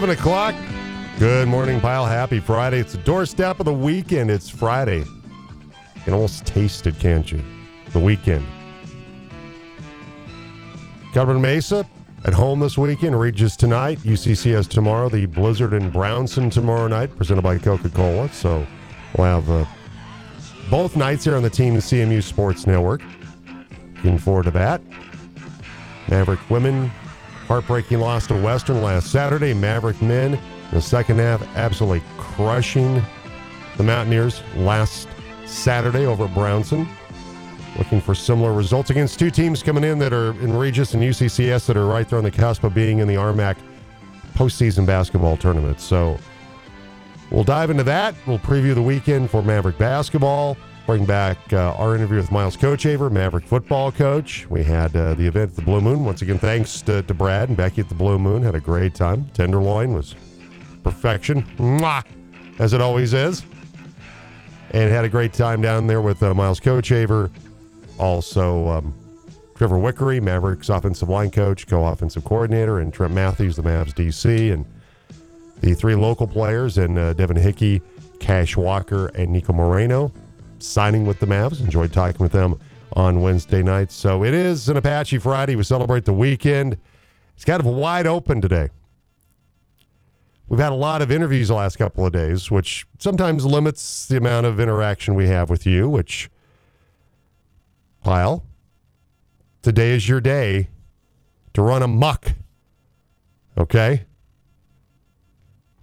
Seven o'clock. Good morning, pile. Happy Friday. It's the doorstep of the weekend. It's Friday. You can almost taste it, can't you? The weekend. Governor Mesa at home this weekend. Regis tonight. UCCS tomorrow. The Blizzard and Brownson tomorrow night, presented by Coca Cola. So we'll have uh, both nights here on the Team CMU Sports Network. Looking forward to that. Maverick women heartbreaking loss to Western last Saturday. Maverick men in the second half absolutely crushing the Mountaineers last Saturday over Brownson. Looking for similar results against two teams coming in that are in Regis and UCCS that are right there on the cusp of being in the RMAC postseason basketball tournament. So we'll dive into that. We'll preview the weekend for Maverick basketball. Bring back uh, our interview with Miles Kochevar, Maverick football coach. We had uh, the event at the Blue Moon. Once again, thanks to, to Brad and Becky at the Blue Moon. Had a great time. Tenderloin was perfection, Mwah! as it always is. And had a great time down there with uh, Miles Kochevar. Also, um, Trevor Wickery, Mavericks offensive line coach, co offensive coordinator, and Trent Matthews, the Mavs DC, and the three local players, and uh, Devin Hickey, Cash Walker, and Nico Moreno signing with the Mavs. Enjoyed talking with them on Wednesday night. So it is an Apache Friday. We celebrate the weekend. It's kind of wide open today. We've had a lot of interviews the last couple of days, which sometimes limits the amount of interaction we have with you, which, Kyle, today is your day to run amok. Okay?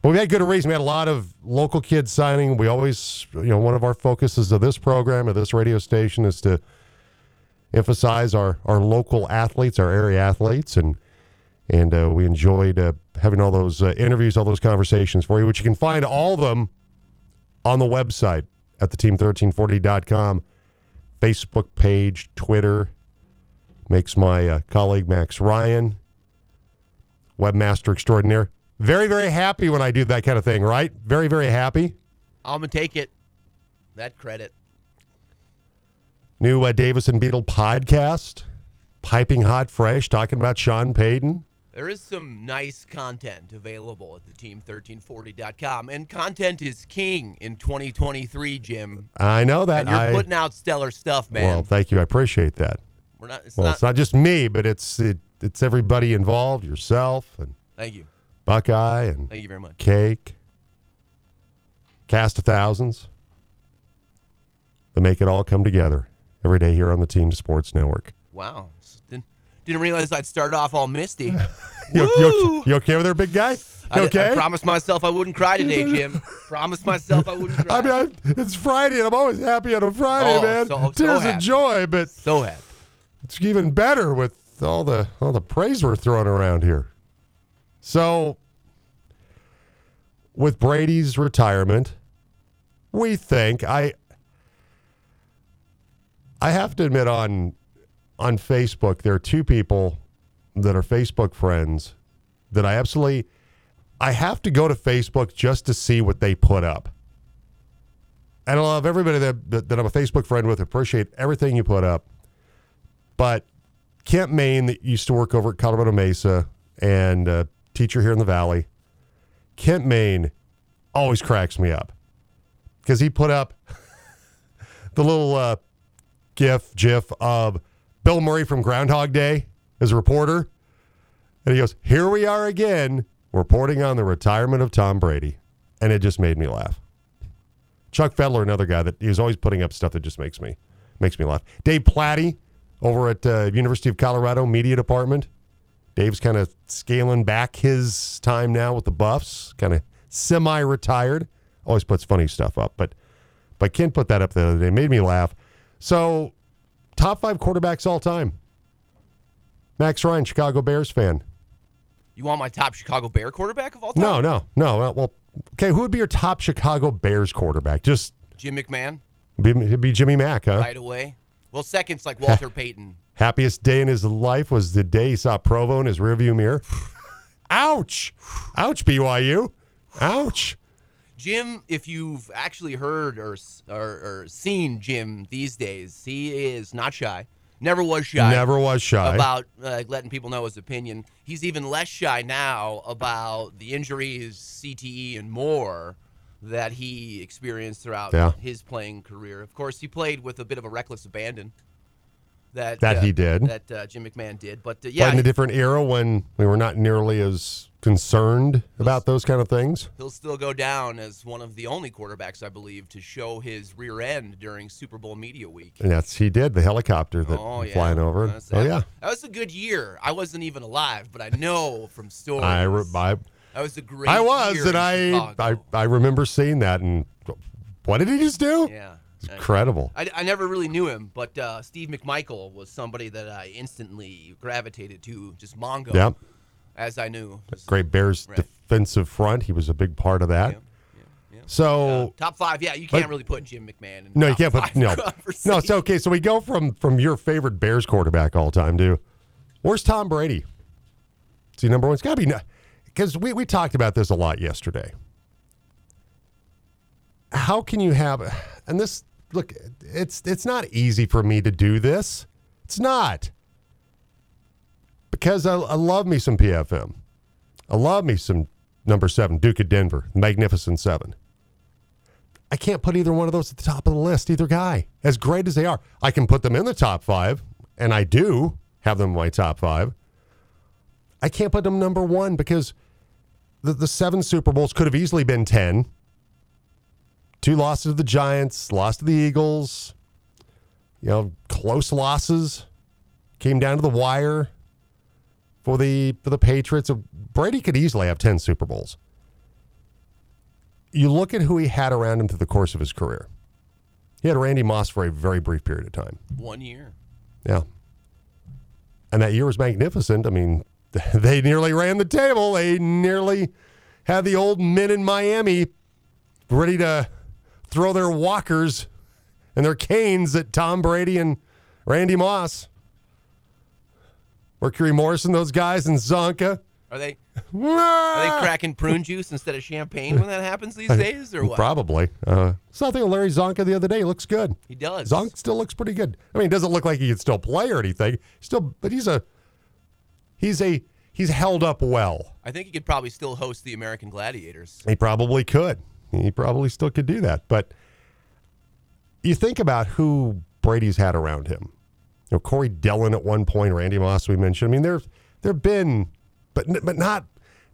We had good reason. We had a lot of local kids signing. We always, you know, one of our focuses of this program, of this radio station, is to emphasize our, our local athletes, our area athletes, and and uh, we enjoyed uh, having all those uh, interviews, all those conversations for you, which you can find all of them on the website at the team1340.com, Facebook page, Twitter. Makes my uh, colleague Max Ryan, webmaster extraordinaire, very, very happy when I do that kind of thing, right? Very, very happy. I'm gonna take it. That credit. New uh, Davis and Beetle podcast, piping hot, fresh, talking about Sean Payton. There is some nice content available at the team1340.com, and content is king in 2023, Jim. I know that. And you're I, putting out stellar stuff, man. well, thank you. I appreciate that. We're not. It's well, not. it's not just me, but it's it, it's everybody involved, yourself and thank you. Buckeye and Thank you very much. Cake, cast of thousands. That make it all come together every day here on the Team Sports Network. Wow. Didn't, didn't realize I'd start off all misty. You, you, you okay over there, big guy? I, okay? I promised myself I wouldn't cry today, Jim. promised myself I wouldn't cry. I mean, I, it's Friday, and I'm always happy on a Friday, Oh, man. so- so Tears of joy, but so happy. it's even better with all the all the praise we're throwing around here. So, with Brady's retirement, we think I I have to admit on on Facebook there are two people that are Facebook friends that I absolutely I have to go to Facebook just to see what they put up. And I love everybody that, that, that I'm a Facebook friend with. Appreciate everything you put up. But Kent Maine, that used to work over at Colorado Mesa and a teacher here in the Valley, Kent Maine always cracks me up because he put up the little uh, gif, gif of Bill Murray from Groundhog Day as a reporter. And he goes, Here we are again, reporting on the retirement of Tom Brady. And it just made me laugh. Chuck Fedler, another guy that he's always putting up stuff that just makes me makes me laugh. Dave Plati over at uh, University of Colorado Media Department. Dave's kind of scaling back his time now with the Buffs, kind of semi-retired. Always puts funny stuff up, but but Ken put that up the other day, made me laugh. So, top five quarterbacks all time. Max Ryan, Chicago Bears fan. You want my top Chicago Bear quarterback of all time? No, no, no. Well, well, okay. Who would be your top Chicago Bears quarterback? Just Jim McMahon, be, it'd be Jimmy Mack, huh? right away. Well, second's like Walter Payton. Happiest day in his life was the day he saw Provo in his rearview mirror. Ouch! Ouch, BYU. Ouch. Jim, if you've actually heard or, or or seen Jim these days, he is not shy. Never was shy. Never was shy. about uh, letting people know his opinion. He's even less shy now about the injuries, CTE, and more that he experienced throughout Yeah. his playing career. Of course, he played with a bit of a reckless abandon. That That uh, he did. That uh, Jim McMahon did. But uh, But yeah, in a different era when we were not nearly as concerned about those kind of things. he'll still go down as one of the only quarterbacks, I believe, to show his rear end during Super Bowl media week. And that's he did the helicopter that Oh yeah, flying over. That's- Oh that- yeah, that was a good year. I wasn't even alive, but I know from stories. I, re- I that was a great. I was, and I, I I remember seeing that. And what did he just do? yeah. It's incredible. I, I never really knew him, but uh, Steve McMichael was somebody that I instantly gravitated to, just Mongo, Yep, as I knew. Great Bears Right. defensive front. He was a big part of that. Yeah. So Uh, top five, yeah, you can't But- really put Jim McMahon in. no, you can't put no, no. It's okay. So we go from from your favorite Bears quarterback all time to where's Tom Brady? Is he number one? It's got to be because we we talked about this a lot yesterday. How can you have and this look? It's it's not easy for me to do this. It's not because I, I love me some PFM. I love me some number seven Duke of Denver, Magnificent Seven. I can't put either one of those at the top of the list, either guy. As great as they are, I can put them in the top five, and I do have them in my top five. I can't put them number one because the, the seven Super Bowls could have easily been 10. Two losses to the Giants, lost to the Eagles, you know, close losses, came down to the wire for the for the Patriots. Brady could easily have 10 Super Bowls you look at who he had around him through the course of his career. He had Randy Moss for a very brief period of time. one year. Yeah. And that year was magnificent. I mean, they nearly ran the table. They nearly had the old men in Miami ready to throw their walkers and their canes at Tom Brady and Randy Moss. Mercury Morrison, those guys, and Csonka. Are they are they cracking prune juice instead of champagne when that happens these days, or what? Probably. Uh, saw something of Larry Csonka the other day. He looks good. He does. Zonk still looks pretty good. I mean, it doesn't look like he can still play or anything. Still, but he's a he's a he's held up well. I think he could probably still host the American Gladiators. He probably could. He probably still could do that. But you think about who Brady's had around him. You know, Corey Dillon at one point, Randy Moss we mentioned. I mean, there there've been, but but not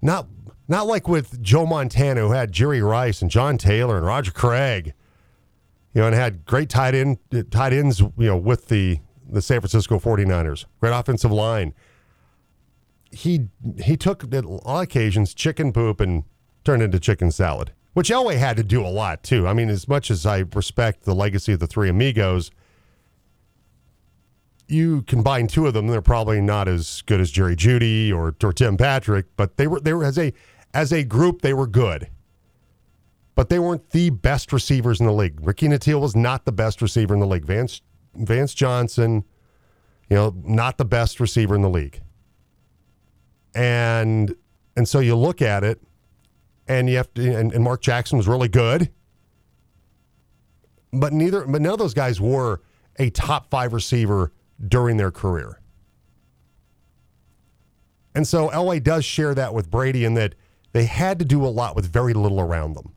not not like with Joe Montana who had Jerry Rice and John Taylor and Roger Craig. You know, and had great tight end tight ends, you know, with the the San Francisco 49ers. Great offensive line. He he took at all occasions chicken poop and turned into chicken salad, which Elway had to do a lot too. I mean, as much as I respect the legacy of the three amigos, you combine two of them, they're probably not as good as Jerry Jeudy or, or Tim Patrick, but they were they were as a as a group they were good. But they weren't the best receivers in the league. Ricky Nattiel was not the best receiver in the league. Vance Vance Johnson, you know, not the best receiver in the league. And and so you look at it and you have to and, and Mark Jackson was really good. But neither but none of those guys were a top five receiver during their career. And so Elway does share that with Brady in that they had to do a lot with very little around them.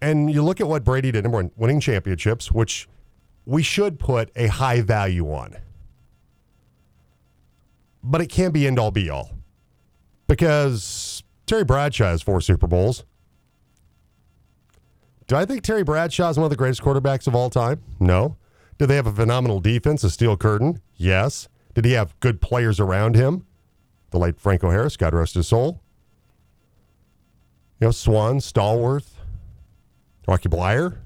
And you look at what Brady did, number one, winning championships, which we should put a high value on. But it can't be end all be all. Because Terry Bradshaw has four Super Bowls. Do I think Terry Bradshaw is one of the greatest quarterbacks of all time? No. Did they have a phenomenal defense, a steel curtain? Yes. Did he have good players around him? The late Franco Harris, God rest his soul. You know, Swan, Stallworth, Rocky Bleier.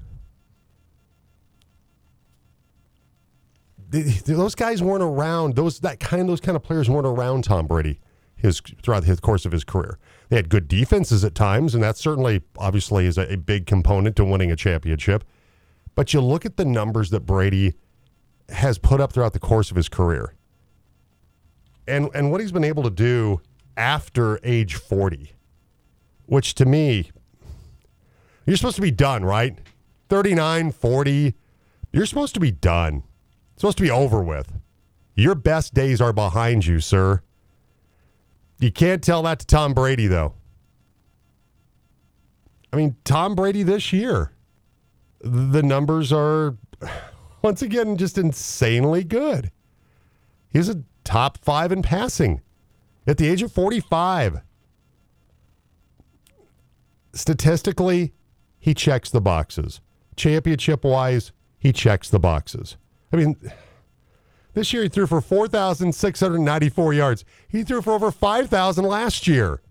Those guys weren't around. Those that kind those kind of players weren't around Tom Brady his throughout the course of his career. They had good defenses at times, and that certainly obviously is a, a big component to winning a championship. But you look at the numbers that Brady has put up throughout the course of his career. And and what he's been able to do after age 40, which to me you're supposed to be done, right? 39, 40, you're supposed to be done. It's supposed to be over with. Your best days are behind you, sir. You can't tell that to Tom Brady, though. I mean, Tom Brady this year, the numbers are once again just insanely good. He's a top five in passing at the age of 45. Statistically, he checks the boxes. Championship wise, he checks the boxes. I mean, this year he threw for 4,694 yards. He threw for over 5,000 last year.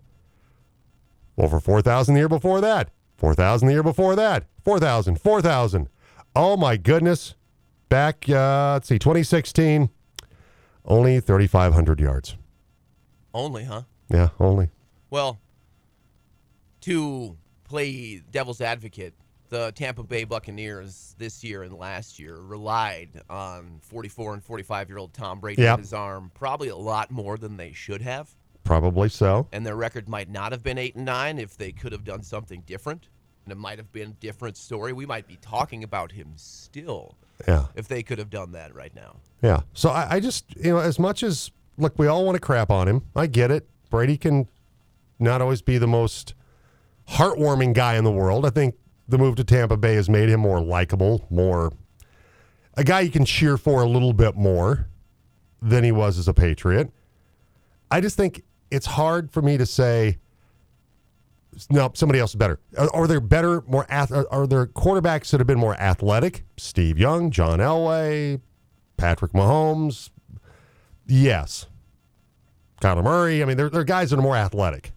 Over 4,000 the year before that. 4,000 the year before that. 4,000, 4,000. Oh my goodness. Back, uh, let's see, 2016, only 3,500 yards. Only, huh? Yeah, only. Well, to play devil's advocate, the Tampa Bay Buccaneers this year and last year relied on 44 and 45 year old Tom Brady Yep. in his arm probably a lot more than they should have. Probably so. And their record might not have been 8 and 9 if they could have done something different. And it might have been a different story. We might be talking about him still Yeah. if they could have done that right now. Yeah. So I, I just, you know, as much as, look, we all want to crap on him. I get it. Brady can not always be the most heartwarming guy in the world. I think the move to Tampa Bay has made him more likable, more a guy you can cheer for a little bit more than he was as a Patriot. I just think it's hard for me to say, no, somebody else is better. Are, are there better, more, ath- are, are there quarterbacks that have been more athletic? Steve Young, John Elway, Patrick Mahomes. Yes. Kyler Murray. I mean, there, there are guys that are more athletic.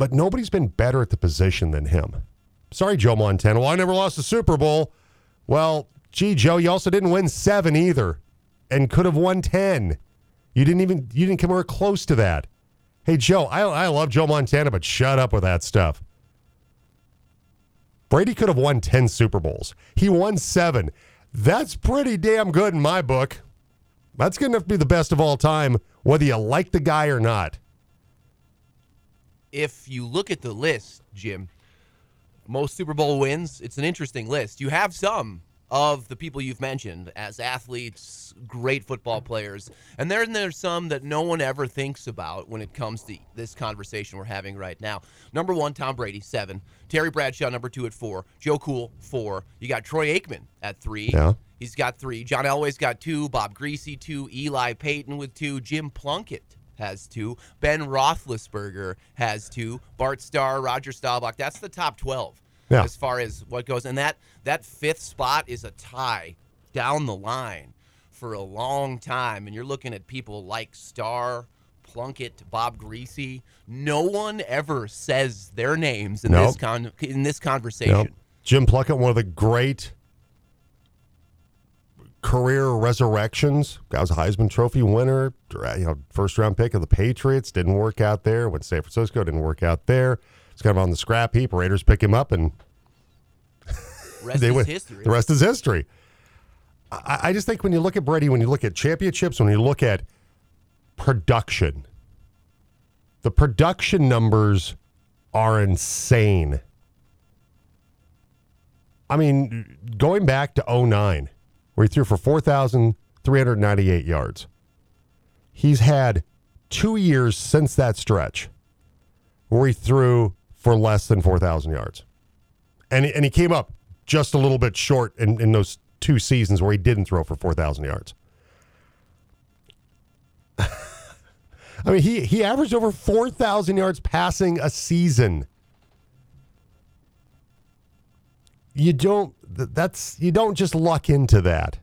But nobody's been better at the position than him. Sorry, Joe Montana. Well, I never lost a Super Bowl. Well, gee, Joe, you also didn't win seven either and could have won 10. You didn't even, you didn't come anywhere close to that. Hey, Joe, I, I love Joe Montana, but shut up with that stuff. Brady could have won 10 Super Bowls. He won seven. That's pretty damn good in my book. That's good enough to be the best of all time, whether you like the guy or not. If you look at the list, Jim, most Super Bowl wins, it's an interesting list. You have some of the people you've mentioned as athletes, great football players, and then there's some that no one ever thinks about when it comes to this conversation we're having right now. Number one, Tom Brady, seven. Terry Bradshaw, number two at four. Joe Cool, four. You got Troy Aikman at three. Yeah. He's got three. John Elway's got two. Bob Griese, two. Eli Peyton with two. Jim Plunkett has two. Ben Roethlisberger has two. Bart Starr, Roger Staubach. That's the top 12 Yeah. as far as what goes. And that, that fifth spot is a tie down the line for a long time. And you're looking at people like Starr, Plunkett, Bob Griese. No one ever says their names in Nope. this con- in this conversation. Yep. Jim Plunkett, one of the great career resurrections. Guy was a Heisman Trophy winner, you know, first round pick of the Patriots. Didn't work out there. Went to San Francisco. Didn't work out there. It's kind of on the scrap heap. Raiders pick him up, and Rest they is win. history. The rest is history. I, I just think when you look at Brady, when you look at championships, when you look at production, the production numbers are insane. I mean, going back to 09, where he threw for 4,398 yards, he's had two years since that stretch where he threw for less than 4,000 yards. And, and he came up just a little bit short in, in those two seasons where he didn't throw for 4,000 yards. I mean, he, he averaged over 4,000 yards passing a season. You don't that's you don't just luck into that.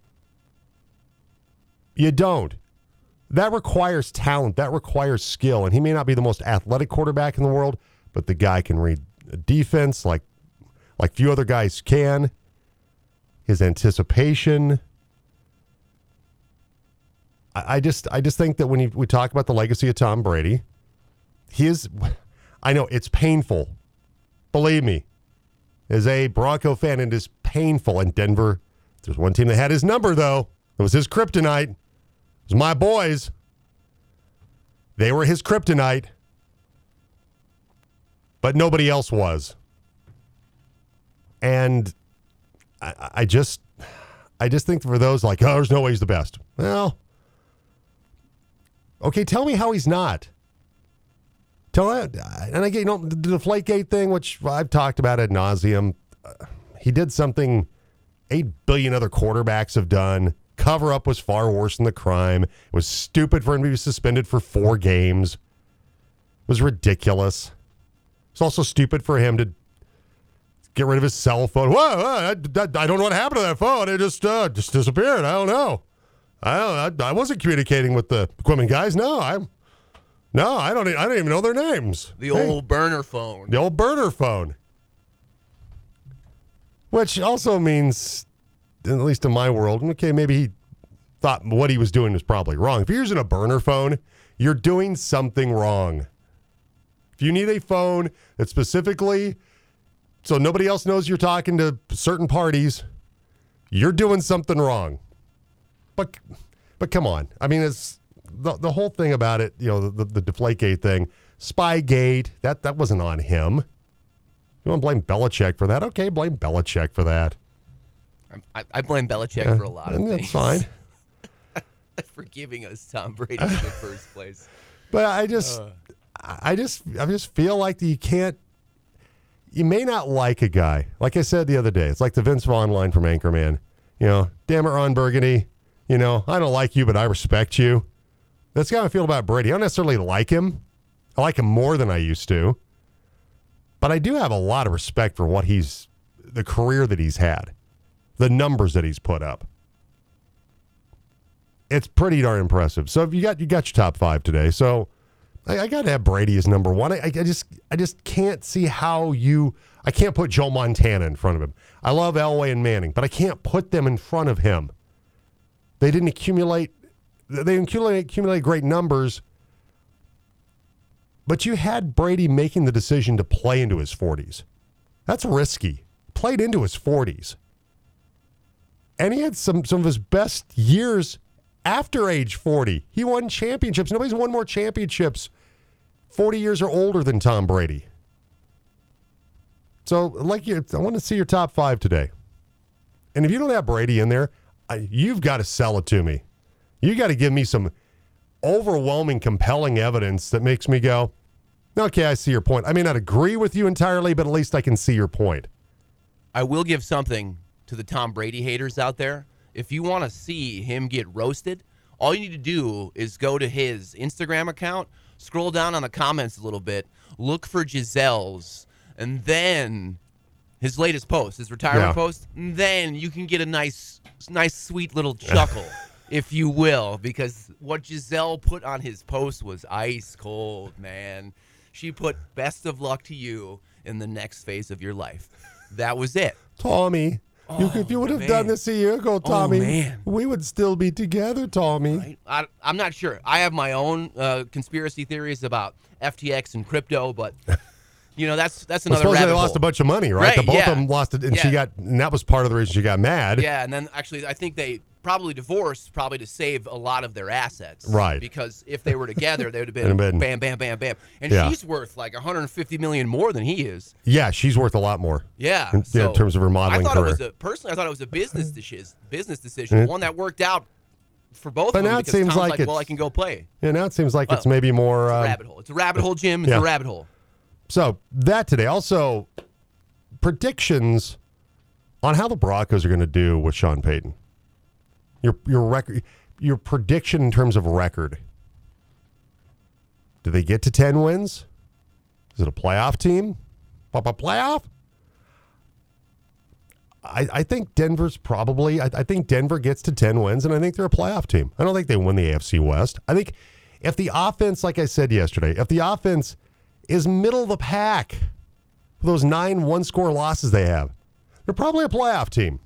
You don't. That requires talent. That requires skill. And he may not be the most athletic quarterback in the world, but the guy can read defense like like few other guys can. His anticipation. I, just I just think that when we talk about the legacy of Tom Brady, his I know it's painful. Believe me, as a Bronco fan, it is painful. And Denver, there's one team that had his number though. It was his kryptonite. It was my boys. They were his kryptonite, but nobody else was. And I, I just, I just think for those like, oh, there's no way he's the best. Well, okay, tell me how he's not. Tell that, and get you know the Deflategate thing, which I've talked about ad nauseum. Uh, he did something eight billion other quarterbacks have done. Cover up was far worse than the crime. It was stupid for him to be suspended for four games. It was ridiculous. It's also stupid for him to get rid of his cell phone. Whoa, I, I, I don't know what happened to that phone. It just uh, just disappeared. I don't know. I don't, I, I wasn't communicating with the equipment guys. No, I'm no, I don't. I don't even know their names. The hey, old burner phone. The old burner phone. Which also means, at least in my world, okay, maybe he thought what he was doing was probably wrong. If you're using a burner phone, you're doing something wrong. If you need a phone that specifically so nobody else knows you're talking to certain parties, you're doing something wrong. But but come on. I mean, it's the, the whole thing about it, you know, the, the, the Deflategate thing, Spygate, that, that wasn't on him. You want to blame Belichick for that? Okay, blame Belichick for that. I, I blame Belichick yeah, for a lot of and things. That's fine. for giving us Tom Brady in the first place. But I just, uh. I just, I just feel like you can't. You may not like a guy. Like I said the other day, it's like the Vince Vaughn line from Anchorman. You know, damn it, Ron Burgundy. You know, I don't like you, but I respect you. That's how I feel about Brady. I don't necessarily like him. I like him more than I used to. But I do have a lot of respect for what he's, the career that he's had, the numbers that he's put up. It's pretty darn impressive. So if you got you got your top five today. So I, I got to have Brady as number one. I, I just I just can't see how you. I can't put Joe Montana in front of him. I love Elway and Manning, but I can't put them in front of him. They didn't accumulate they accumulate, accumulate great numbers. But you had Brady making the decision to play into his 40s. That's risky. Played into his 40s. And he had some, some of his best years after age 40. He won championships. Nobody's won more championships 40 years or older than Tom Brady. So, like you, I want to see your top five today. And if you don't have Brady in there, I, you've got to sell it to me. You got to give me some overwhelming, compelling evidence that makes me go, okay, I see your point. I may not agree with you entirely, but at least I can see your point. I will give something to the Tom Brady haters out there. If you want to see him get roasted, all you need to do is go to his Instagram account, scroll down on the comments a little bit, look for Gisele's, and then his latest post, his retirement yeah. post, and then you can get a nice, nice, sweet little chuckle. if you will, because what Gisele put on his post was ice cold, man. She put best of luck to you in the next phase of your life. That was it. Tommy, oh, you, if you would have man. done this a year ago, oh, Tommy, oh, we would still be together, Tommy. Right? I, am not sure. I have my own uh, conspiracy theories about FTX and crypto, but you know that's that's another. Well, suppose they lost hole. a bunch of money, right? right the both yeah. of them lost it, and yeah. she got, and that was part of the reason she got mad. Yeah, and then actually, I think they probably divorced probably to save a lot of their assets. Right. Because if they were together, they would have been, been bam, bam, bam, bam. And yeah. she's worth like 150 million more than he is. Yeah, she's worth a lot more. Yeah. In, so in terms of her modeling I thought career. It was a, personally, I thought it was a business decision, business decision, one that worked out for both but of them. Now it seems Tom's like, like well, I can go play. Yeah, now it seems like it's maybe more. It's a uh, rabbit hole. It's a rabbit hole, Jim. It's yeah. a rabbit hole. So that today. Also, predictions on how the Broncos are going to do with Sean Payton. Your your record, your prediction in terms of record. Do they get to ten wins? Is it a playoff team? Playoff? I, I think Denver's probably. I, I think Denver gets to ten wins, and I think they're a playoff team. I don't think they win the AFC West. I think if the offense, like I said yesterday, if the offense is middle of the pack, those nine one score losses they have, they're probably a playoff team.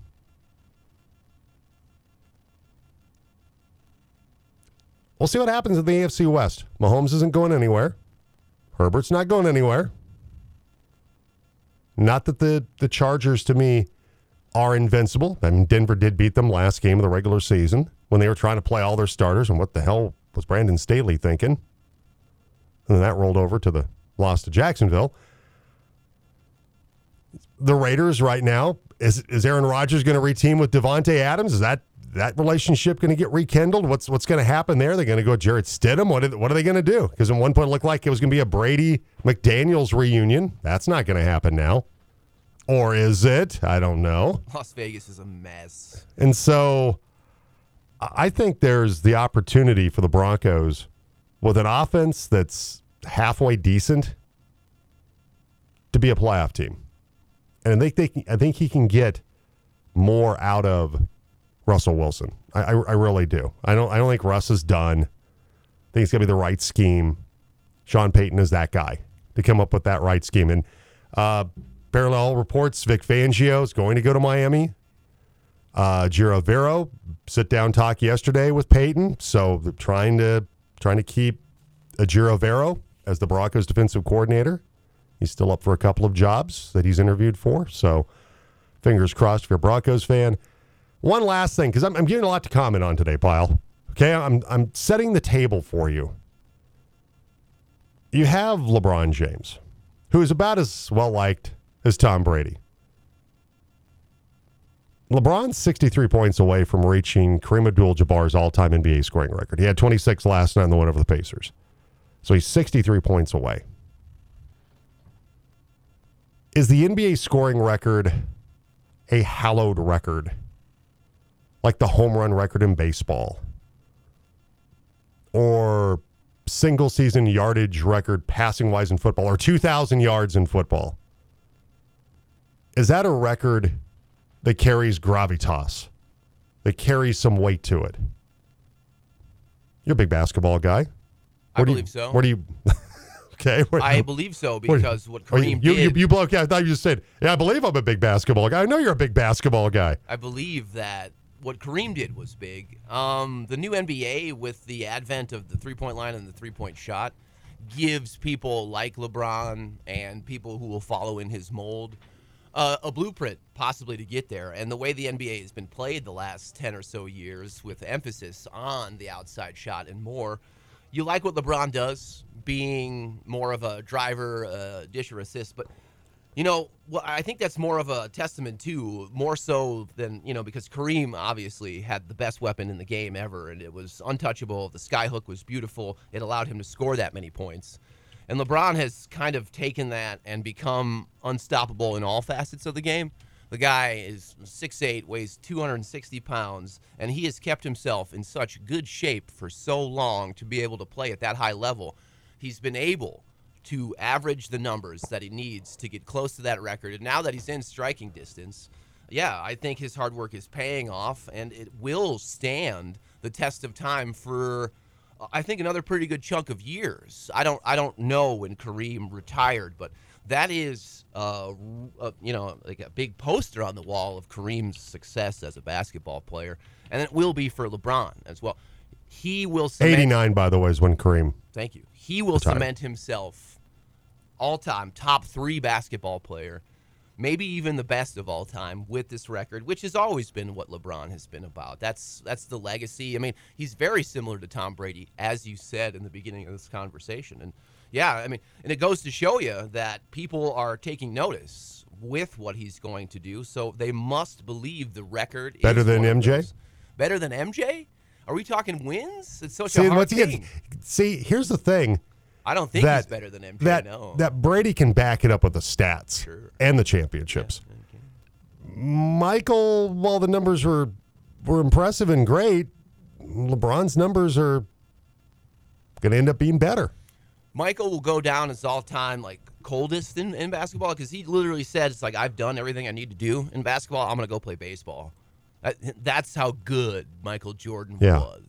We'll see what happens in the AFC West. Mahomes isn't going anywhere. Herbert's not going anywhere. Not that the, the Chargers, to me, are invincible. I mean, Denver did beat them last game of the regular season when they were trying to play all their starters. And what the hell was Brandon Staley thinking? And then that rolled over to the loss to Jacksonville. the Raiders right now. Is is Aaron Rodgers going to reteam with Davante Adams? Is that that relationship going to get rekindled? What's what's going to happen there? They're going to go Jarrett Stidham. What are, what are they going to do? Because at one point it looked like it was going to be a Brady McDaniel's reunion. That's not going to happen now, or is it? I don't know. Las Vegas is a mess. And so, I think there's the opportunity for the Broncos with an offense that's halfway decent to be a playoff team. And I think they can, I think he can get more out of Russell Wilson. I, I, I really do. I don't I don't think Russ is done. I think it's gonna be the right scheme. Sean Payton is that guy to come up with that right scheme. And uh, parallel reports Vic Fangio is going to go to Miami. Uh, Ejiro Evero sit down talk yesterday with Payton, so trying to trying to keep a Ejiro Evero as the Broncos defensive coordinator. He's still up for a couple of jobs that he's interviewed for. So fingers crossed if you're a Broncos fan. One last thing, because I'm, I'm getting a lot to comment on today, Pyle. Okay, I'm, I'm setting the table for you. You have LeBron James, who is about as well liked as Tom Brady. LeBron's 63 points away from reaching Kareem Abdul Jabbar's all time NBA scoring record. He had 26 last night in the win over the Pacers. So he's 63 points away. Is the NBA scoring record a hallowed record? Like the home run record in baseball? Or single season yardage record passing wise in football? Or 2,000 yards in football? Is that a record that carries gravitas, that carries some weight to it? You're a big basketball guy. I believe so. Where do you? okay. Where, I believe so because what oh, Kareem you, you, did. you, you okay, I thought you just said, yeah, I believe I'm a big basketball guy. I know you're a big basketball guy. I believe that what Kareem did was big. Um, the new NBA, with the advent of the three point line and the three point shot, gives people like LeBron and people who will follow in his mold uh, a blueprint possibly to get there. And the way the NBA has been played the last 10 or so years with emphasis on the outside shot and more, you like what LeBron does, being more of a driver, uh, dish or assist. But you know, well, I think that's more of a testament to more so than you know because Kareem obviously had the best weapon in the game ever, and it was untouchable. The skyhook was beautiful; it allowed him to score that many points. And LeBron has kind of taken that and become unstoppable in all facets of the game. The guy is 6'8, weighs 260 pounds, and he has kept himself in such good shape for so long to be able to play at that high level. He's been able to average the numbers that he needs to get close to that record. And now that he's in striking distance, yeah, I think his hard work is paying off, and it will stand the test of time for I think another pretty good chunk of years. I don't I don't know when Kareem retired, but that is uh, uh, you know like a big poster on the wall of Kareem's success as a basketball player, and it will be for LeBron as well. He will cement, 89, by the way, is when Kareem. Thank you. He will Retired. cement himself all time top three basketball player maybe even the best of all time with this record, which has always been what LeBron has been about. That's that's the legacy. I mean, he's very similar to Tom Brady, as you said in the beginning of this conversation. And yeah, I mean, and it goes to show you that people are taking notice with what he's going to do, so they must believe the record Better than MJ? Better than MJ? Are we talking wins? It's such See, a hard thing. see, here's the thing I don't think that he's better than MJ. that no. that Brady can back it up with the stats Sure. and the championships. Michael, while the numbers were were impressive and great, LeBron's numbers are going to end up being better. Michael will go down as all time like coldest in, in basketball because he literally said it's like I've done everything I need to do in basketball. I'm gonna go play baseball. That, that's how good Michael Jordan Yeah. was.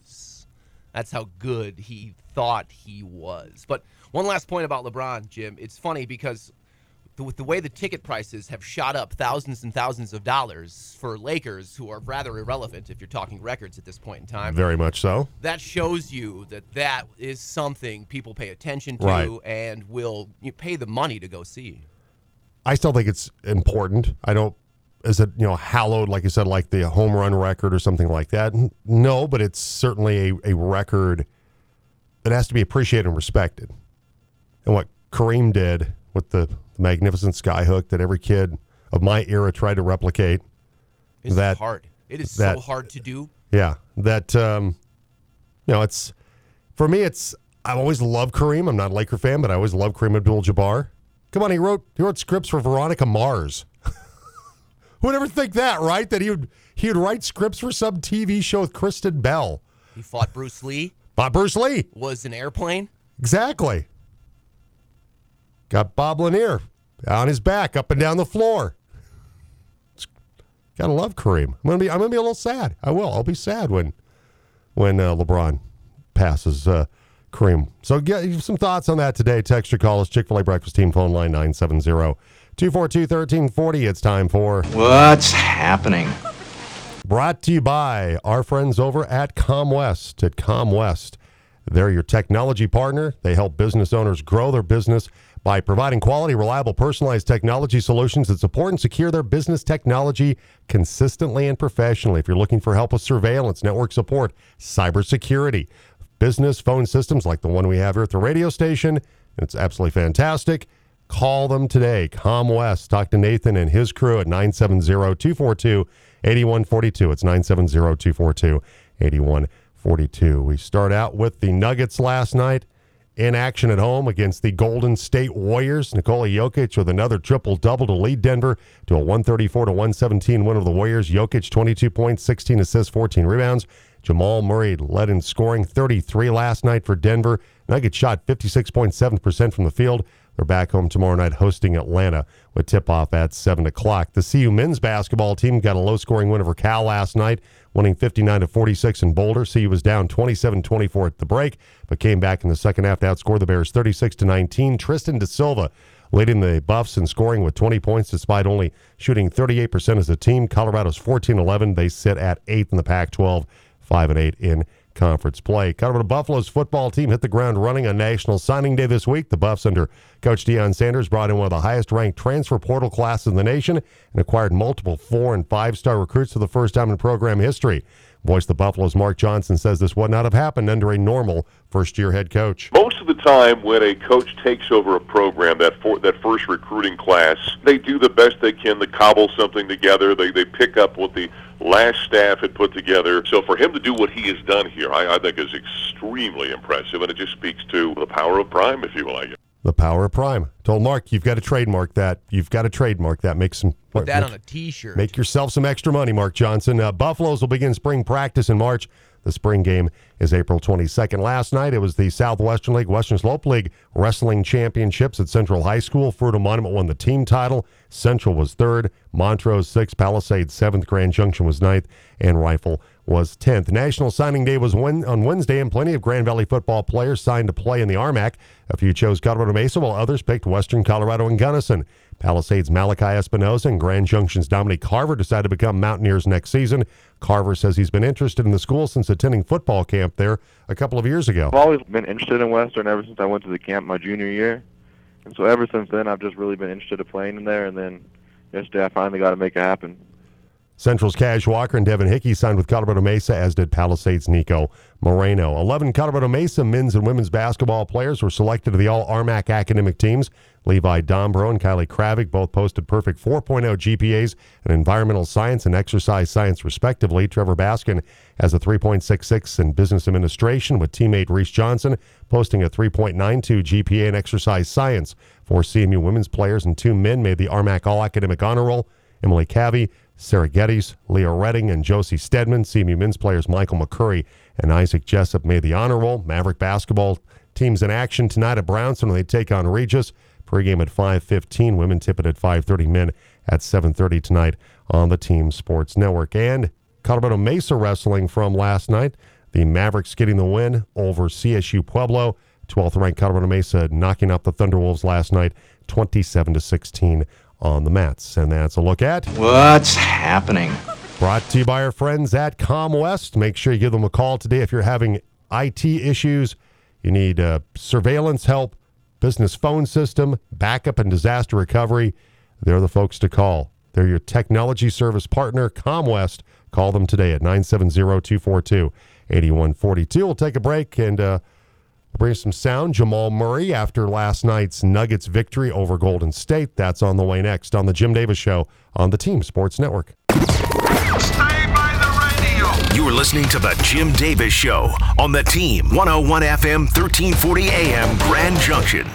That's how good he thought he was. But one last point about LeBron, Jim. It's funny because the, with the way the ticket prices have shot up thousands and thousands of dollars for Lakers, who are rather irrelevant if you're talking records at this point in time Very much so. that shows you that that is something people pay attention to Right. and will you pay the money to go see. I still think it's important. I don't, is it, you know, hallowed, like you said, like the home run record or something like that? No, but it's certainly a, a record that has to be appreciated and respected. And what Kareem did with the, magnificent skyhook that every kid of my era tried to replicate. It's That- hard. It is that- so hard to do. Yeah, that um, you know, it's for me. It's I've always loved Kareem. I'm not a Laker fan, but I always loved Kareem Abdul-Jabbar. Come on, he wrote he wrote scripts for Veronica Mars. Who would ever think that, right? That he would he would write scripts for some TV show with Kristen Bell. He fought Bruce Lee. Bob Bruce Lee. Was an airplane. Exactly. Got Bob Lanier on his back, up and down the floor. It's- gotta love Kareem. I'm gonna be. I'm gonna be a little sad. I will. I'll be sad when when uh, LeBron passes uh, Kareem. So get some thoughts on that today. Text or call us. Chick Fil A Breakfast Team phone line 970-242-1340. It's time for What's happening? Brought to you by our friends over at ComWest. At ComWest, they're your technology partner. They help business owners grow their business by providing quality, reliable, personalized technology solutions that support and secure their business technology consistently and professionally. If you're looking for help with surveillance, network support, cybersecurity, business phone systems like the one we have here at the radio station, it's absolutely fantastic. Call them today. ComWest. Talk to Nathan and his crew at 970 242 8142. It's 970 242 8142. We start out with the Nuggets last night in action at home against the Golden State Warriors. Nikola Jokic with another triple double to lead Denver to a 134 to 117 win of the Warriors. Jokic 22 points, 16 assists, 14 rebounds. Jamal Murray led in scoring 33 last night for Denver. Nuggets shot 56.7% from the field. They're back home tomorrow night hosting Atlanta with tip off at 7 o'clock. The CU men's basketball team got a low scoring win over Cal last night, winning 59 to 46 in Boulder. CU was down 27 24 at the break, but came back in the second half to outscore the Bears 36 to 19. Tristan De Silva leading the Buffs in scoring with 20 points despite only shooting 38% as a team. Colorado's 14 11. They sit at eighth in the Pac 12, 5 and 8 in conference play. Colorado Buffalo's football team hit the ground running on National Signing Day this week. The Buffs, under Coach Deion Sanders, brought in one of the highest ranked transfer portal classes in the nation and acquired multiple four and five star recruits for the first time in program history. Voice the Buffalo's Mark Johnson says this would not have happened under a normal first year head coach. Most of the time, when a coach takes over a program, that for, that first recruiting class, they do the best they can to cobble something together. They they pick up what the last staff had put together. So for him to do what he has done here, I, I think is extremely impressive, and it just speaks to the power of prime, if you will. I guess. The power of prime. Told Mark, you've got to trademark that. You've got to trademark that. Make some Put that make- on a T-shirt. Make yourself some extra money, Mark Johnson. Uh, Buffaloes will begin spring practice in March. The spring game is April 22nd. Last night, it was the Southwestern League, Western Slope League Wrestling Championships at Central High School. Fruita Monument won the team title. Central was third. Montrose sixth. Palisades seventh. Grand Junction was ninth. And Rifle was 10th. National Signing Day was on Wednesday, and plenty of Grand Valley football players signed to play in the RMAC. A few chose Colorado Mesa, while others picked Western Colorado and Gunnison. Palisades' Malachi Espinoza and Grand Junction's Dominic Carver decided to become Mountaineers next season. Carver says he's been interested in the school since attending football camp there a couple of years ago. I've always been interested in Western ever since I went to the camp my junior year. And so ever since then, I've just really been interested in playing in there. And then yesterday, I finally got to make it happen. Central's Cash Walker and Devin Hickey signed with Colorado Mesa, as did Palisades' Nico Moreno. 11 Colorado Mesa men's and women's basketball players were selected to the All RMAC academic teams. Levi Dombro and Kylie Kravik both posted perfect 4.0 GPAs in environmental science and exercise science, respectively. Trevor Baskin has a 3.66 in business administration, with teammate Reese Johnson posting a 3.92 GPA in exercise science. Four CMU women's players and two men made the RMAC All Academic Honor Roll. Emily Cavey, Sarah Geddes, Leah Redding, and Josie Stedman. CMU men's players Michael McCurry and Isaac Jessup made the honor roll. Maverick basketball teams in action tonight at Brownson when they take on Regis. Pregame at 5:15. Women tip it at 5:30. Men at 7:30 tonight on the Team Sports Network. And Colorado Mesa wrestling from last night. The Mavericks getting the win over CSU Pueblo. 12th ranked Colorado Mesa knocking out the Thunderwolves last night, 27 to 16 on the mats. And that's a look at What's happening? Brought to you by our friends at ComWest. Make sure you give them a call today if you're having IT issues, you need uh, surveillance help, business phone system, backup and disaster recovery. They're the folks to call. They're your technology service partner, ComWest. Call them today at 970 242 8142. We'll take a break and uh, bring you some sound. Jamal Murray after last night's Nuggets victory over Golden State. That's on the way next on the Jim Davis Show on the Team Sports Network. Stay by the radio. You're listening to the Jim Davis Show on the Team 101 FM 1340 AM Grand Junction.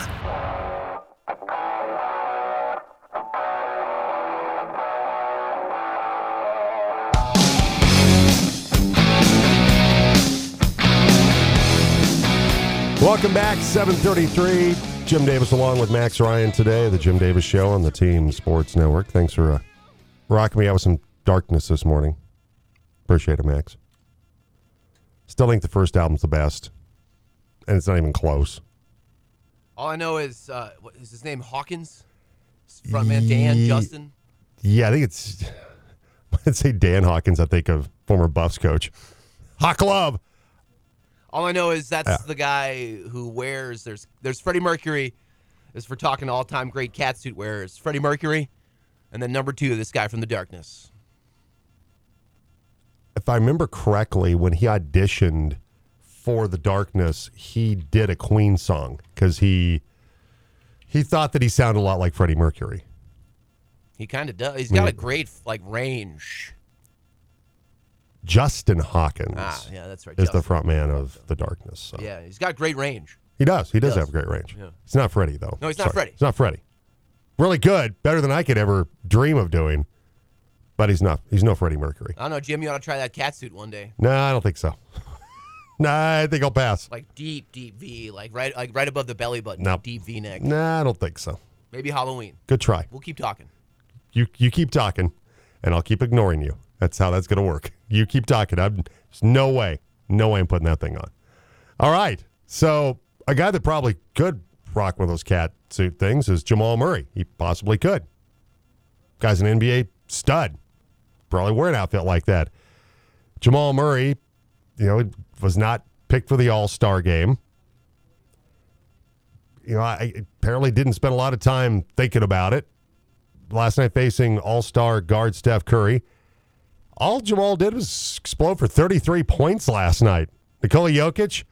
Welcome back, 733. Jim Davis along with Max Ryan today, the Jim Davis Show on the Team Sports Network. Thanks for uh, rocking me out with some darkness this morning. Appreciate it, Max. Still think the first album's the best, and it's not even close. All I know is, uh, what is his name? Hawkins? Frontman Dan, Ye- Justin? Yeah, I think it's. I'd say Dan Hawkins. I think of former Buffs coach. Hawk Love. All I know is that's Yeah. the guy who wears. There's there's Freddie Mercury. Is for talking all time great cat catsuit wearers. Freddie Mercury, and then number two, this guy from the darkness. If I remember correctly, when he auditioned for The Darkness, he did a Queen song because he he thought that he sounded a lot like Freddie Mercury. He kind of does. He's got Yeah. a great like range. Justin Hawkins Ah, yeah, that's right. is the Justin. front man of The Darkness. So. Yeah, he's got great range. He does. He does, does. have great range. Yeah. He's not Freddie, though. No, he's not Freddie. He's not Freddie. Really good. Better than I could ever dream of doing. But he's not. He's no Freddie Mercury. I don't know, Jim. You ought to try that cat suit one day. No, I don't think so. nah, I think I'll pass. Like deep, deep V, like right, like right above the belly button. Nope. Deep V neck. Nah, I don't think so. Maybe Halloween. Good try. We'll keep talking. You you keep talking, and I'll keep ignoring you. That's how that's going to work. You keep talking. I'm, there's no way, no way I'm putting that thing on. All right. So a guy that probably could rock one of those cat suit things is Jamal Murray. He possibly could. Guy's an NBA stud. Probably wear an outfit like that. Jamal Murray, you know, was not picked for the All Star game. You know, I apparently didn't spend a lot of time thinking about it last night facing All Star guard Steph Curry. All Jamal did was explode for 33 points last night. Nikola Jokic,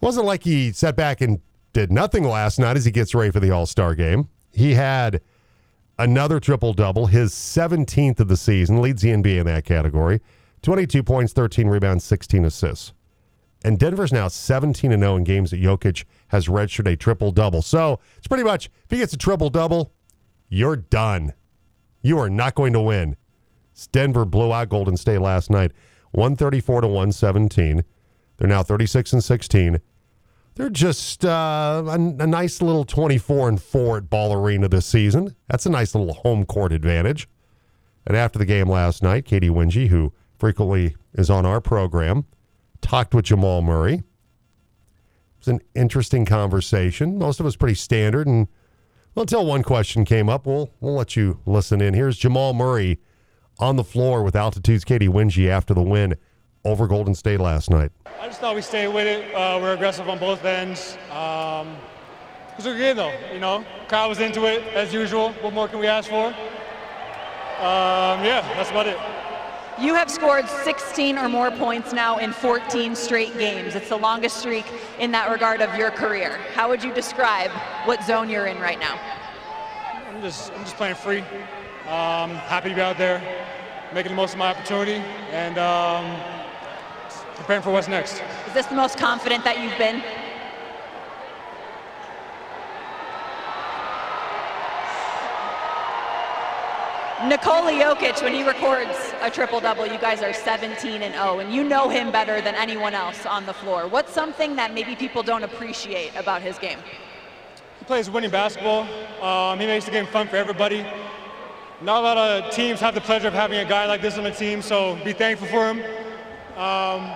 wasn't like he sat back and did nothing last night as he gets ready for the All Star game. He had another triple double, his 17th of the season, leads the NBA in that category. 22 points, 13 rebounds, 16 assists. And Denver's now 17 0 in games that Jokic has registered a triple double. So it's pretty much if he gets a triple double, you're done. You are not going to win. Denver blew out Golden State last night, 134 to 117. They're now 36 and 16. They're just uh, a, a nice little 24 and 4 at Ball Arena this season. That's a nice little home court advantage. And after the game last night, Katy Winge, who frequently is on our program, talked with Jamal Murray. It was an interesting conversation. Most of it was pretty standard. And until one question came up, we'll, we'll let you listen in. Here's Jamal Murray on the floor with Altitude's Katy Winge after the win over Golden State last night. I just thought we stayed with it. Uh, we're aggressive on both ends. Um, it was a good game, though. You know, crowd was into it as usual. What more can we ask for? Um, yeah, that's about it. You have scored 16 or more points now in 14 straight games. It's the longest streak in that regard of your career. How would you describe what zone you're in right now? I'm just, I'm just playing free. Um, happy to be out there, making the most of my opportunity, and um, preparing for what's next. Is this the most confident that you've been? Nikola Jokic, when he records a triple double, you guys are 17 and 0, and you know him better than anyone else on the floor. What's something that maybe people don't appreciate about his game? He plays winning basketball. Um, he makes the game fun for everybody. Not a lot of teams have the pleasure of having a guy like this on the team, so be thankful for him. Um,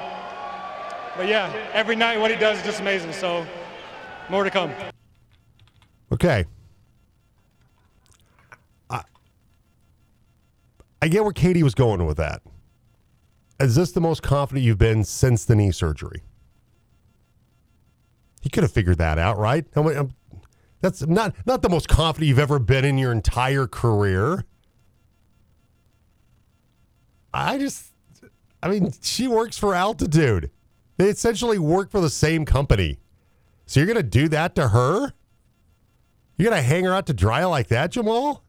but yeah, every night what he does is just amazing. So more to come. Okay. I, get where Katie was going with that. Is this the most confident you've been since the knee surgery? He could have figured that out, right? I That's not not the most confident you've ever been in your entire career. I just, I mean, she works for Altitude. They essentially work for the same company. So you're going to do that to her? You're going to hang her out to dry like that, Jamal?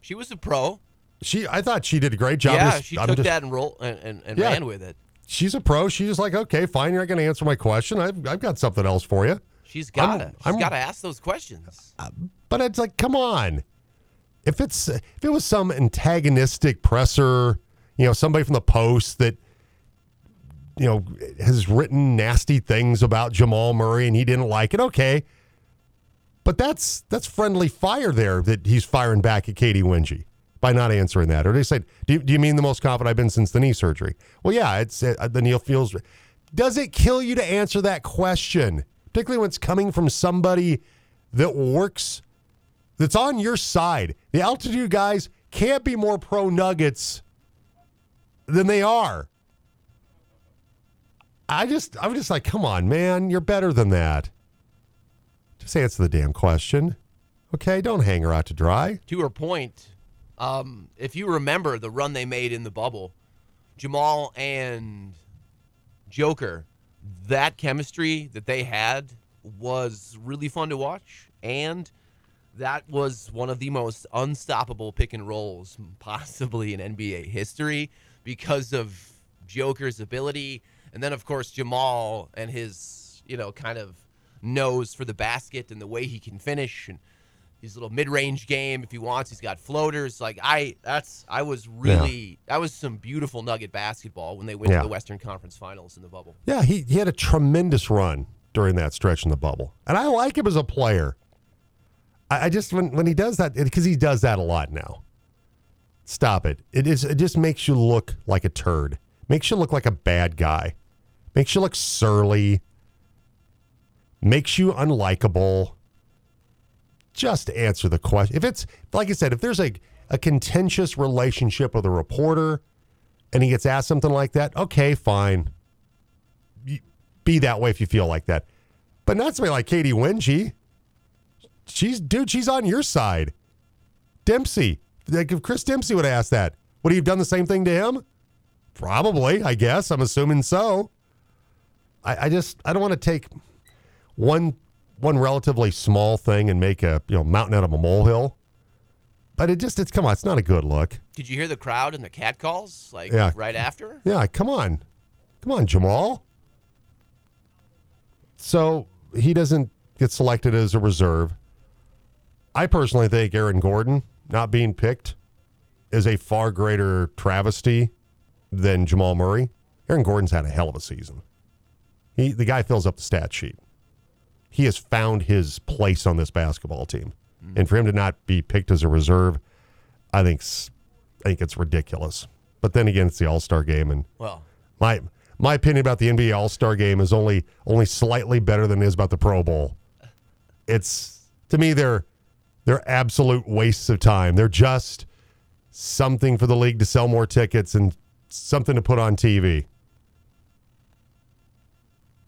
She was a pro. She, I thought she did a great job. yeah, Just- she I'm took just- that and roll and, and, and Yeah. ran with it. She's a pro. She's just like, okay, fine. You're not going to answer my question. I've, I've got something else for you. She's gotta. I'm- gotta ask those questions. Uh, but it's like, come on. If it's if it was some antagonistic presser, you know, somebody from the Post that you know has written nasty things about Jamal Murray and he didn't like it, okay. But that's that's friendly fire there that he's firing back at Katy Winge by not answering that. Or they said, do, do you mean the most confident I've been since the knee surgery? Well, yeah, it's uh, the Neil feels. Does it kill you to answer that question, particularly when it's coming from somebody that works that's on your side. The altitude guys can't be more pro Nuggets than they are. I just, I'm just like, come on, man, you're better than that. Just answer the damn question, okay? Don't hang her out to dry. To her point, um, if you remember the run they made in the bubble, Jamal and Joker, that chemistry that they had was really fun to watch, and that was one of the most unstoppable pick and rolls possibly in NBA history because of Joker's ability, and then of course Jamal and his you know kind of nose for the basket and the way he can finish and his little mid-range game if he wants he's got floaters like i that's i was really that was some beautiful nugget basketball when they went Yeah. to the western conference finals in the bubble Yeah, he, he had a tremendous run during that stretch in the bubble. And I like him as a player. I, I just, when, when he does that, because he does that a lot now. Stop it. It is. It just makes you look like a turd. Makes you look like a bad guy. Makes you look surly. Makes you unlikable. Just answer the question. If it's like I said, if there's a a contentious relationship with a reporter, and he gets asked something like that, okay, fine. Be that way if you feel like that, but not somebody like Katy Winge. She's dude. She's on your side. Dempsey. Like if Chris Dempsey would have asked that, would he have done the same thing to him? Probably, I guess. I'm assuming so. I, I just I don't want to take one one relatively small thing and make a you know mountain out of a molehill. But it just it's come on, it's not a good look. did you hear the crowd and the cat calls like Yeah. right after Yeah, come on. Come on, Jamal. So he doesn't get selected as a reserve. I personally think Aaron Gordon not being picked is a far greater travesty than Jamal Murray. Aaron Gordon's had a hell of a season. He the guy fills up the stat sheet. He has found his place on this basketball team. Mm-hmm. And for him to not be picked as a reserve, I think I think it's ridiculous. But then again, it's the All Star game, and well my my opinion about the NBA All Star game is only only slightly better than it is about the Pro Bowl. It's to me they're they're absolute wastes of time. They're just something for the league to sell more tickets and something to put on TV.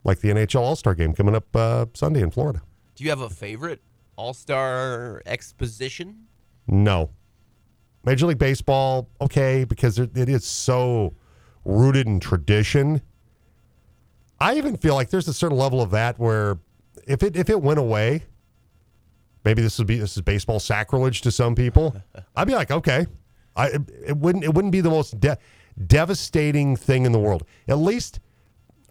Like the NHL All Star game coming up uh, Sunday in Florida. do you have a favorite all-star exposition No. Major League Baseball, okay, because it, it is so rooted in tradition. I even feel like there's a certain level of that where if it if it went away, maybe this would be this is baseball sacrilege to some people. I'd be like, okay, I it, it wouldn't it wouldn't be the most de- devastating thing in the world. At least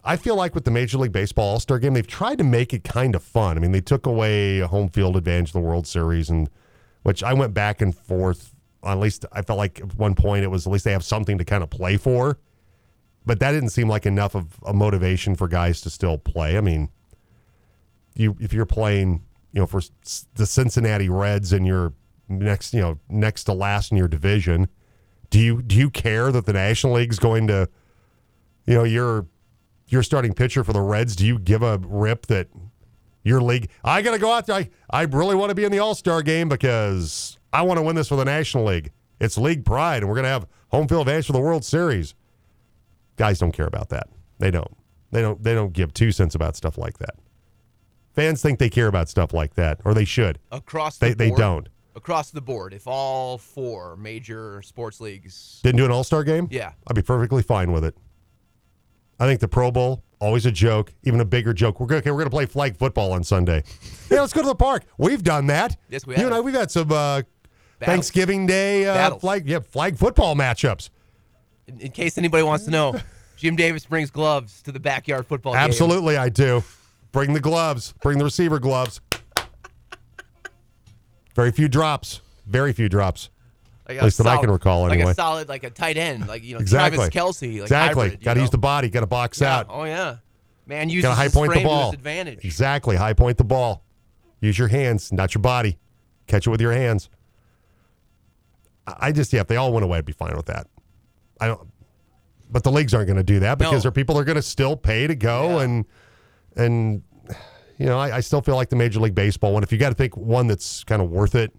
I feel like with the Major League Baseball All Star game, they've tried to make it kind of fun. I mean, they took away a home field advantage of the World Series, and which I went back and forth. At least I felt like at one point it was at least they have something to kind of play for, but that didn't seem like enough of a motivation for guys to still play. I mean, you if you're playing, you know, for the Cincinnati Reds and you're next, you know, next to last in your division, do you do you care that the National League's going to, you know, you're you're starting pitcher for the Reds? Do you give a rip that your league? I got to go out there. I, I really want to be in the All Star game because I want to win this for the National League. It's league pride, and we're going to have home field advantage for the World Series. Guys don't care about that. They don't. They don't. They don't give two cents about stuff like that. Fans think they care about stuff like that, or they should. across the They they don't. across the board if all four major sports leagues Didn't do an All Star game. Yeah. I'd be perfectly fine with it. I think the Pro Bowl Always a joke, even a bigger joke. We're gonna, okay. We're going to play flag football on Sunday. yeah, let's go to the park. We've done that. Yes, we have. You and. I, we've had some uh, Thanksgiving Day uh, Battles. flag, yeah, flag football matchups. In, in case anybody wants to know, Jim Davis brings gloves to the backyard football game. Absolutely, I do. Bring the gloves. Bring the receiver gloves. Very few drops. Very few drops. Like At least that I can recall, Like anyway. a solid, like a tight end, like you know, Exactly. Travis Kelce. Like exactly. Got to use the body. Got to box Yeah. out. Oh yeah, man to high point the ball. advantage. Exactly. High point the ball. Use your hands, not your body. Catch it with your hands. I I just yeah, if they all went away, I'd be fine with that. I don't. But the leagues aren't going to do that because No. there are people that are going to still pay to go Yeah. and and you know I, I still feel like the Major League Baseball one. If you got to think one that's kind of worth it,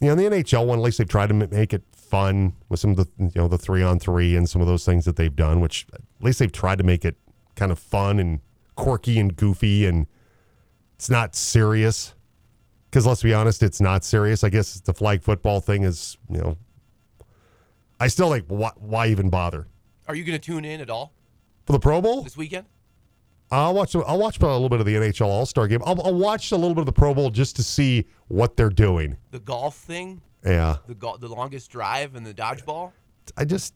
you know the NHL one. At least they've tried to make it fun with some of the you know the three on three and some of those things that they've done. Which at least they've tried to make it kind of fun and quirky and goofy and it's not serious. Because let's be honest, it's not serious. I guess the flag football thing is you know. I still think why, why even bother Are you going to tune in at all for the Pro Bowl? this weekend? I'll watch. I'll watch a little bit of the NHL All Star game. I'll, I'll watch a little bit of the Pro Bowl just to see what they're doing. The golf thing, Yeah, the go- the longest drive, and the dodgeball. I just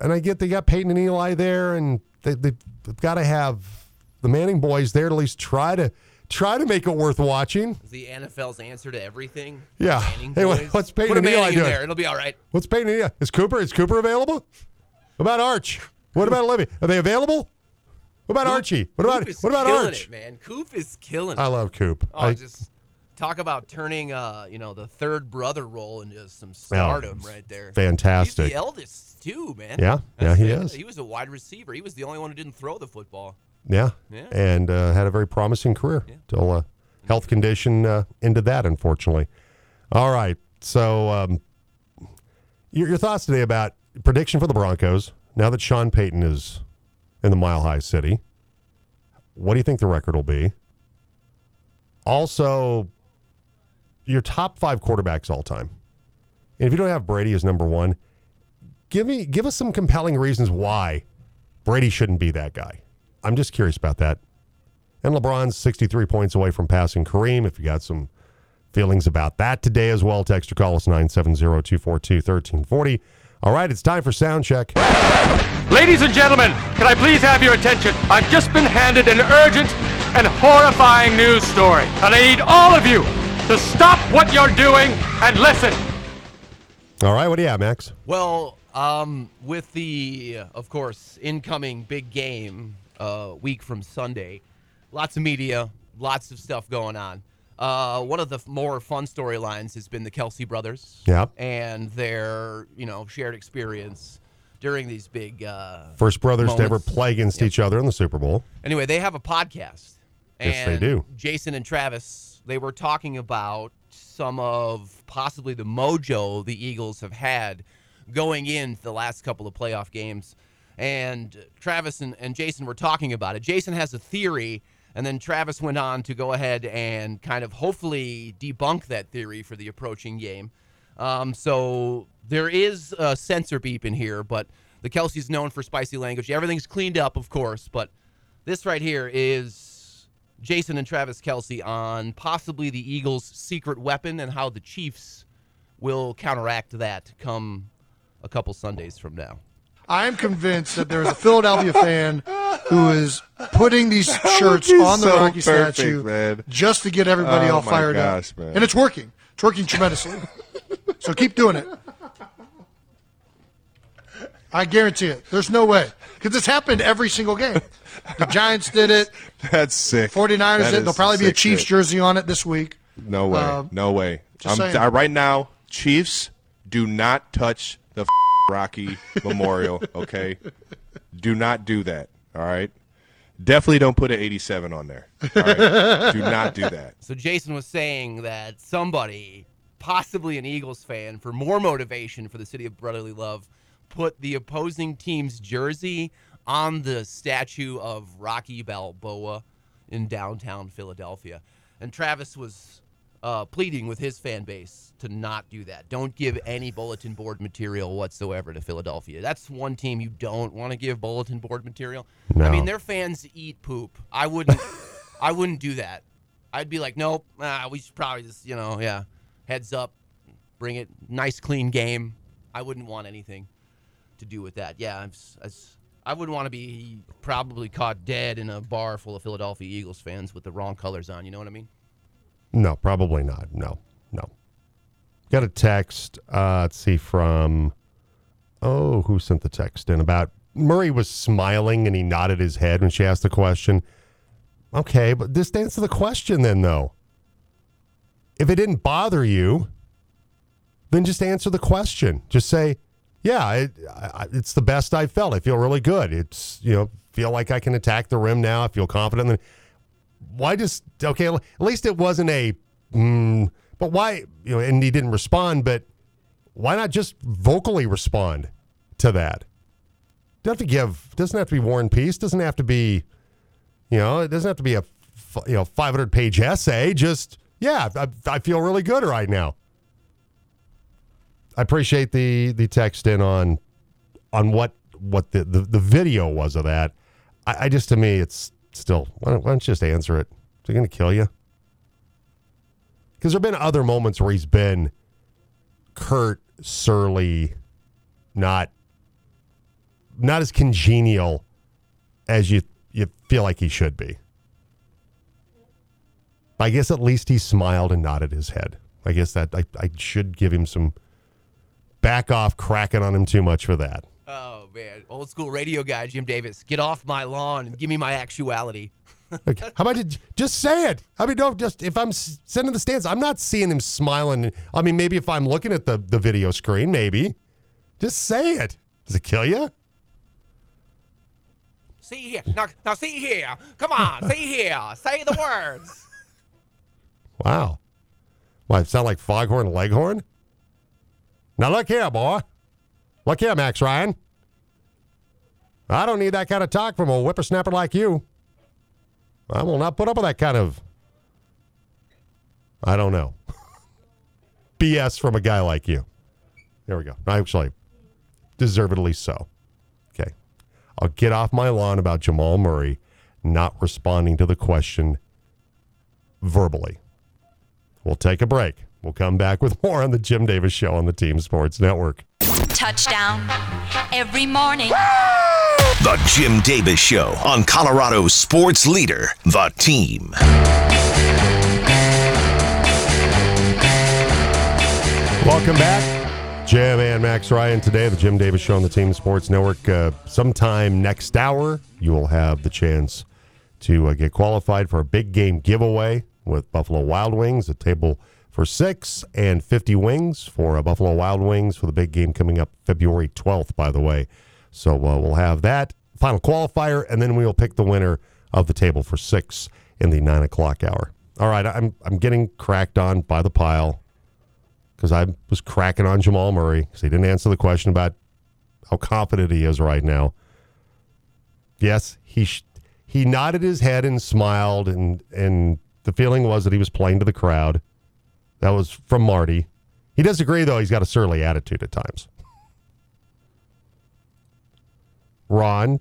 and I get they got Peyton and Eli there, and they, they've, they've got to have the Manning boys there to at least try to try to make it worth watching. Is the NFL's answer to everything? Yeah. Hey, what's Peyton Put a and Eli doing? there. It'll be all right. What's Peyton and Eli? Is Cooper? Is Cooper available? What about Arch? What about Olivia? Are they available? What about Archie? What about Coop what about Arch? it, man. Coop is killing it. I love Coop. Oh, I, just talk about turning, uh, you know, the third brother role into some stardom right there. fantastic. He's the eldest too, man. Yeah, yeah, he is. He was a wide receiver. He was the only one who didn't throw the football. Yeah. Yeah. And uh, had a very promising career till uh, health condition uh, ended that, unfortunately. All right. So, um, your, your thoughts today about prediction for the Broncos now that Sean Payton is in the Mile High City? What do you think the record will be? Also, your top five quarterbacks all time. And if you don't have Brady as number one, give me give us some compelling reasons why Brady shouldn't be that guy. I'm just curious about that. And LeBron's 63 points away from passing Kareem. If you got some feelings about that today as well, text or call us 970 242 1340. All right, it's time for sound check. Ladies and gentlemen, can I please have your attention? I've just been handed an urgent and horrifying news story, and I need all of you to stop what you're doing and listen. All right, what do you have, Max? Well, um, with the, uh, of course, incoming big game uh, week from Sunday, lots of media, lots of stuff going on. Uh, one of the more fun storylines has been the Kelce brothers. Yep. And their, you know, shared experience during these big. Uh, First brothers to ever play against each other in the Super Bowl. Anyway, they have a podcast. Yes, they do. Jason and Travis, they were talking about some of possibly the mojo the Eagles have had going into the last couple of playoff games. And Travis and, and Jason were talking about it. Jason has a theory, and then Travis went on to go ahead and kind of hopefully debunk that theory for the approaching game. Um, so there is a censor beep in here, but the Kelce's known for spicy language. Everything's cleaned up, of course, but this right here is Jason and Travis Kelce on possibly the Eagles' secret weapon and how the Chiefs will counteract that come a couple Sundays from now. I am convinced that there is a Philadelphia fan who is putting these shirts on the so Rocky perfect, statue man. just to get everybody Oh all my fired gosh, up. man. And it's working. It's working tremendously. so keep doing it. I guarantee it. There's no way. Because it's happened every single game. The Giants did it. That's sick. 49ers That did it. is There'll probably be a Chiefs shit. jersey on it this week. No way. Um, no way. I'm. I- right now, Chiefs, do not touch the f- Rocky Memorial, okay? Do not do that, all right? Definitely don't put an 87 on there. All right? do not do that. So Jason was saying that somebody, possibly an Eagles fan, for more motivation for the city of brotherly love, put the opposing team's jersey on the statue of Rocky Balboa in downtown Philadelphia. And Travis was uh, pleading with his fan base to not do that. Don't give any bulletin board material whatsoever to Philadelphia. That's one team you don't want to give bulletin board material. I mean, their fans eat poop. I wouldn't. I wouldn't do that. I'd be like, nope. Ah, we should probably just, you know, yeah, heads up, bring it, nice clean game. I wouldn't want anything to do with that. Yeah, I'm, s- I wouldn't want to be probably caught dead in a bar full of Philadelphia Eagles fans with the wrong colors on. You know what I mean? No, probably not. No, no. Got a text. Uh, let's see from. Oh, who sent the text in about Murray was smiling and he nodded his head when she asked the question. Okay, but just answer the question then, though. If it didn't bother you, then just answer the question. Just say, "Yeah, it, I, it's the best I've felt. I feel really good. It's you know feel like I can attack the rim now. I feel confident." Why just okay? At least it wasn't a. Mm, but why you know? And he didn't respond. But why not just vocally respond to that? Doesn't have to give. Doesn't have to be War and Peace. Doesn't have to be. You know, it doesn't have to be a you know 500 page essay. Just yeah, I, I feel really good right now. I appreciate the the text in on on what what the the, the video was of that. I, I just to me it's still why don't, why don't you just answer it? Is he going to kill you? Because there have been other moments where he's been curt, surly, not not as congenial as you you feel like he should be. I guess at least he smiled and nodded his head. I guess that I, I should give him some back off cracking on him too much for that. Oh man, old school radio guy Jim Davis, get off my lawn and give me my actuality. Like, how about it? Just say it. I mean, no, just if I'm s- sending the stands, I'm not seeing him smiling. I mean, maybe if I'm looking at the, the video screen, maybe. Just say it. Does it kill you? See here, now, now see here. Come on, see here. Say the words. Wow. Why, it sound like Foghorn Leghorn? Now look here, boy. Look here, Max Ryan. I don't need that kind of talk from a whippersnapper like you. I will not put up with that kind of, I don't know, BS from a guy like you. There we go. Actually, deservedly so. Okay. I'll get off my lawn about Jamal Murray not responding to the question verbally. We'll take a break. We'll come back with more on the Jim Davis Show on the Team Sports Network. Touchdown every morning. The Jim Davis Show on Colorado's sports leader, The Team. Welcome back. Jim and Max Ryan today, the Jim Davis Show on the Team Sports Network. Uh, sometime next hour, you will have the chance to uh, get qualified for a big game giveaway with Buffalo Wild Wings, a table for six and 50 wings for uh, Buffalo Wild Wings for the big game coming up February 12th, by the way. So uh, we'll have that final qualifier, and then we will pick the winner of the table for six in the nine o'clock hour. All right, I'm, I'm getting cracked on by the pile because I was cracking on Jamal Murray because he didn't answer the question about how confident he is right now. Yes, he sh- he nodded his head and smiled, and and the feeling was that he was playing to the crowd. That was from Marty. He does agree though; he's got a surly attitude at times. Ron,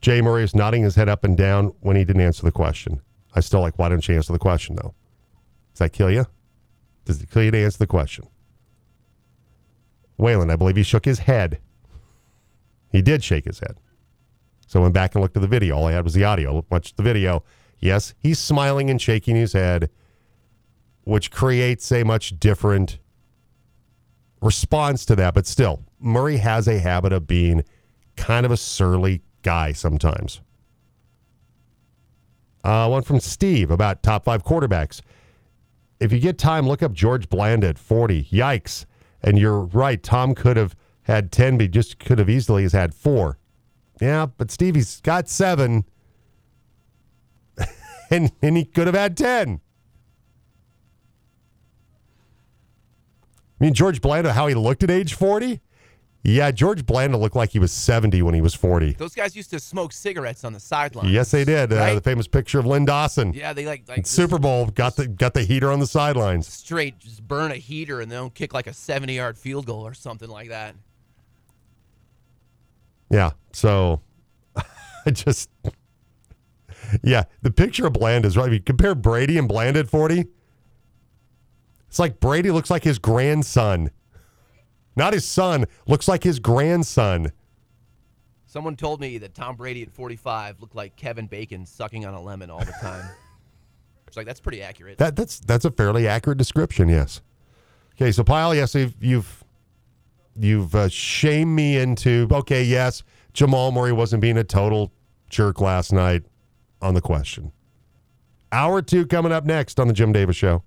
Jay Murray is nodding his head up and down when he didn't answer the question. I still like, why don't you answer the question though? Does that kill you? Does it kill you to answer the question? Waylon, I believe he shook his head. He did shake his head. So I went back and looked at the video. All I had was the audio. Watched the video. Yes, he's smiling and shaking his head, which creates a much different response to that. But still, Murray has a habit of being kind of a surly guy sometimes. Uh, one from Steve about top five quarterbacks. If you get time, look up George Bland at 40. Yikes. And you're right. Tom could have had 10, but just could have easily has had four. Yeah, but Stevie's got seven. and, and he could have had 10. Mean, George Blanda, how he looked at age 40, Yeah, George Blanda looked like he was 70 when he was 40. Those guys used to smoke cigarettes on the sideline. Yes, they did. Uh, the famous picture of Len Dawson. Yeah, they like like Super Bowl got the got the heater on the sidelines. straight just burn a heater and then kick like a 70 yard field goal or something like that. Yeah. So I just Yeah, the picture of Bland is right. If you compare Brady and Bland at 40, it's like Brady looks like his grandson. Not his son, looks like his grandson. Someone told me that Tom Brady at 45 looked like Kevin Bacon sucking on a lemon all the time. it's like that's pretty accurate. That that's that's a fairly accurate description, yes. Okay, so Pyle, yes, you've you've, you've uh, shamed me into okay, yes, Jamal Murray wasn't being a total jerk last night on the question. Hour two coming up next on the Jim Davis Show.